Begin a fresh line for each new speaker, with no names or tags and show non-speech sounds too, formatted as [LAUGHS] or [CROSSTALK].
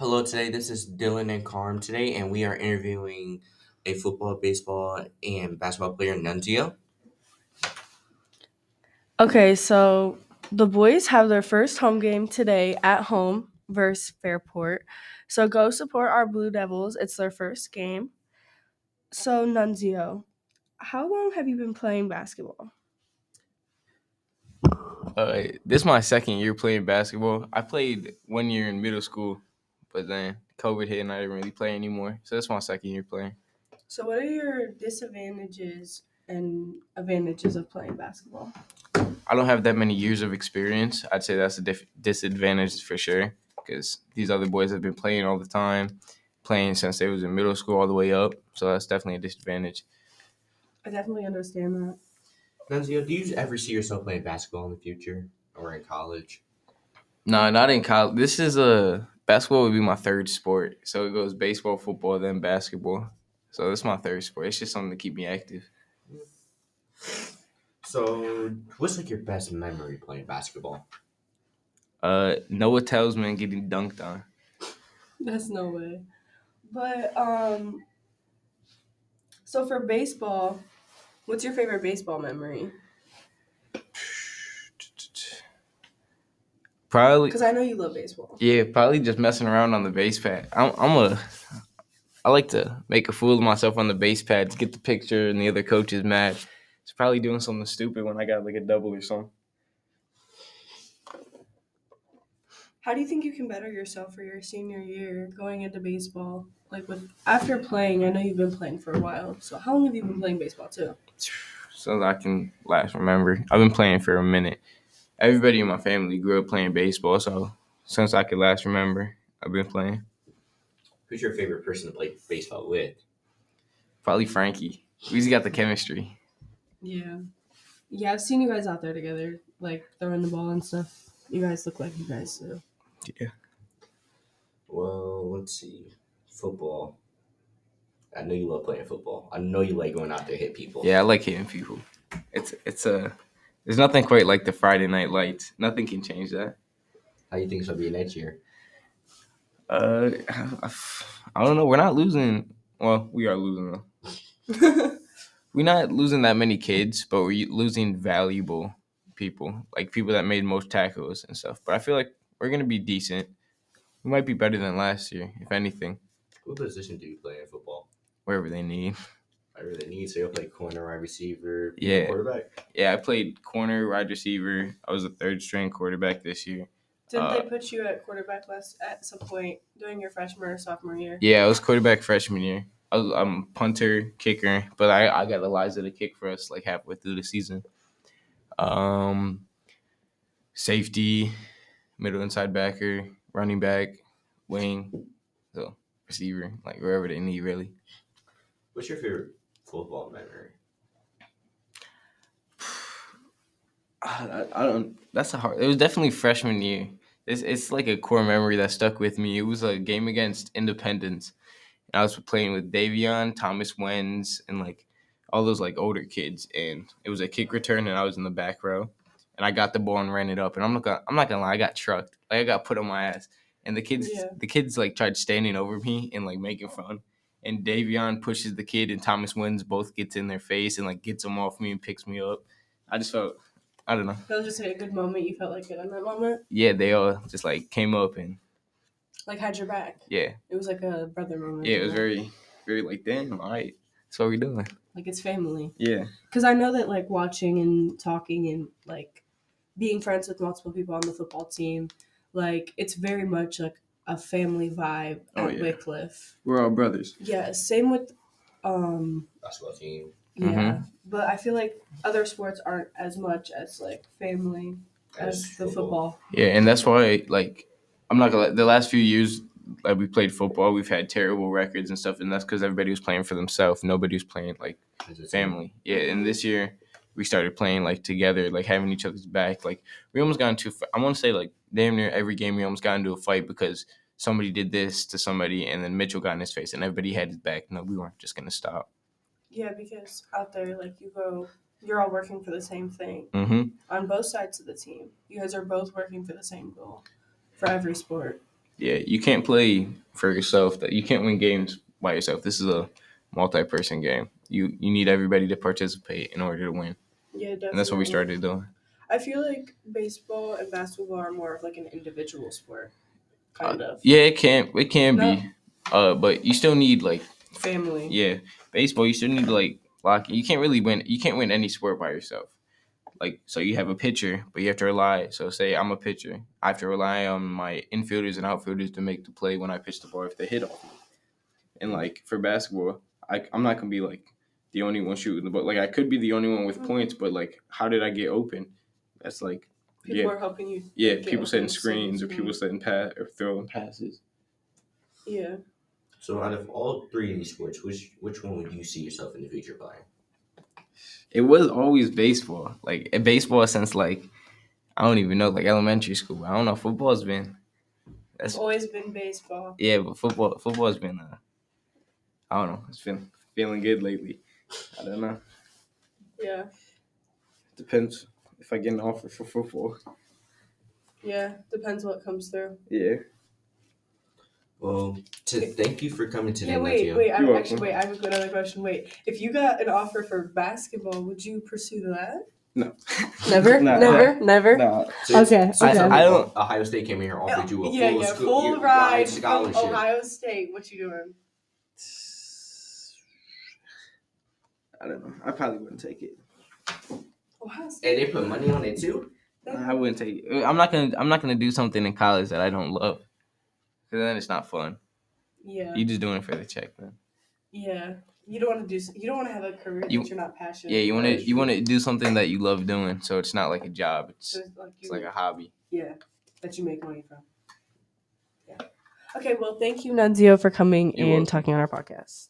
Hello, today this is Dylan and Carm today, and we are interviewing a football, baseball, and basketball player, Nunzio.
Okay, so the boys have their first home game today at home versus Fairport. So go support our Blue Devils. It's their first game. So Nunzio, how long have you been playing basketball?
Uh, this is my second year playing basketball. I played one year in middle school, but then COVID hit and I didn't really play anymore. So that's my second year playing.
So what are your disadvantages and advantages of playing basketball?
I don't have that many years of experience. I'd say that's a dif- disadvantage for sure because these other boys have been playing all the time, playing since they was in middle school all the way up. So that's definitely a disadvantage.
I definitely understand that.
Nunzio, do you ever see yourself playing basketball in the future or in college?
No, not in college. This is a basketball would be my third sport. So it goes baseball, football, then basketball. So that's my third sport. It's just something to keep me active.
So, what's like your best memory playing basketball?
Uh, Noah Telsman getting dunked on.
That's no way. But um so for baseball, what's your favorite baseball memory?
Probably
Because I know you love baseball.
Yeah, probably just messing around on the base pad. I'm, I'm a, I like to make a fool of myself on the base pad to get the picture and the other coaches mad. It's probably doing something stupid when I got like a double or something.
How do you think you can better yourself for your senior year going into baseball? Like with after playing, I know you've been playing for a while. So how long have you been playing baseball too?
So I can last remember. I've been playing for a minute. Everybody in my family grew up playing baseball, so since I could last remember, I've been playing.
Who's your favorite person to play baseball with?
Probably Frankie. We just got the chemistry.
Yeah. Yeah, I've seen you guys out there together, like throwing the ball and stuff. You guys look like you guys do. Yeah.
Well, let's see. Football. I know you love playing football. I know you like going out there hit people.
Yeah, I like hitting people. It's it's a there's nothing quite like the Friday night lights. Nothing can change that.
How do you think it's gonna be next year?
Uh, I don't know. We're not losing. Well, we are losing. [LAUGHS] We're not losing that many kids, but we're losing valuable people, like people that made most tackles and stuff. But I feel like we're gonna be decent. We might be better than last year, if anything.
What position do you play in football?
Wherever they need.
I really need. So you'll play corner, wide receiver,
Yeah.
quarterback.
Yeah, I played corner, wide receiver. I was a third string quarterback this year.
Didn't
Uh,
they put you at quarterback last at some point during your freshman or sophomore year?
Yeah, I was quarterback freshman year. I was, I'm punter, kicker, but I, I got Eliza to kick for us like halfway through the season. Um, safety, middle inside backer, running back, wing, so receiver, like wherever they need really.
What's your favorite football memory? [SIGHS]
I, I don't. That's a hard. It was definitely freshman year. It's it's like a core memory that stuck with me. It was a game against Independence. And I was playing with Davion, Thomas Wenz, and like all those like older kids. And it was a kick return, and I was in the back row. And I got the ball and ran it up. And I'm not gonna, I'm not gonna lie, I got trucked. Like I got put on my ass. And the kids,
Yeah.
the kids like tried standing over me and like making fun. And Davion pushes the kid, and Thomas Wenz both gets in their face and like gets them off me and picks me up. I just felt, I don't know.
That was just like a good moment. You felt like good in that moment.
yeah, they all just like came up and
Like had your back.
yeah,
It was like a brother moment.
yeah, it was very, very like damn, all right, that's what we doing.
like it's family.
Yeah,
Because I know that like watching and talking and like being friends with multiple people on the football team, like it's very much like a family vibe
Oh,
at
yeah.
Wickliffe.
we're all brothers.
Yeah, same with um
Basketball team.
yeah.
Mhm.
But I feel like other sports aren't as much as like family as the football.
Yeah, and that's why like I'm not gonna. The last few years like we played football, we've had terrible records and stuff, and that's because everybody was playing for themselves. Nobody was playing like
As a team.
family. Yeah, and this year we started playing like together, like having each other's back. Like we almost got into. I want to say like damn near every game we almost got into a fight because somebody did this to somebody, and then Mitchell got in his face, and everybody had his back. No, we weren't just gonna stop.
Yeah, because out there like you go you're all working for the same thing
Mm-hmm.
on both sides of the team. You guys are both working for the same goal for every sport.
Yeah, you can't play for yourself. That you can't win games by yourself. This is a multi-person game. You you need everybody to participate in order to win,
Yeah, definitely.
and that's what we started doing.
I feel like baseball and basketball are more of like an individual sport, kind of.
Yeah, it can it can
No.
be, uh, but you still need like
Family.
yeah, baseball. You still need like lock. You can't really win. You can't win any sport by yourself. Like so, you have a pitcher, but you have to rely. So say I'm a pitcher, I have to rely on my infielders and outfielders to make the play when I pitch the ball if they hit off me. And like for basketball, I I'm not gonna be like the only one shooting the ball. Like I could be the only one with
Mhm.
points, but like how did I get open? That's like
People
yeah.
are helping you.
yeah,
get
people setting
open, so
screens or
it's
people
good.
setting pass or throwing passes.
Yeah.
So out of all three of these sports, which which one would you see yourself in the future playing?
It was always baseball. Like eh, baseball since like I don't even know, like elementary school. I don't know. Football's been
It's
that's
always been baseball.
yeah, but football football's been uh I don't know. It's been feeling good lately. I don't know.
Yeah.
Depends if I get an offer for football.
Yeah. Depends what comes through.
Yeah.
Well, to thank you for coming today,
yeah. Wait. Wait. I
You're
actually
welcome.
wait. I have another question. Wait. If you got an offer for basketball, would you pursue that?
No. [LAUGHS]
Never.
Nah.
Never. Never.
Nah.
So-
Okay,
so
okay.
I don't-
Ohio State came here offered oh, you a
yeah,
full,
yeah,
scho-
full
your
ride
scholarship.
Ohio State. What you doing?
I don't know. I probably wouldn't take it.
Ohio State.
And they put money on it too.
I wouldn't take it. I'm not gonna. I'm not gonna do something in college that I don't love. Cause then it's not fun.
Yeah.
You just doing it for the check, man.
Yeah. You don't want to do. You don't want to have a career
You-
that you're not passionate.
Yeah, you want to. You want to do something that you love doing, so it's not like a job. It's
So it's like
it's like a hobby.
yeah, that you make money from. Yeah. Okay. Well, thank you, Nunzio, for coming
You're
and
welcome.
talking on our podcast.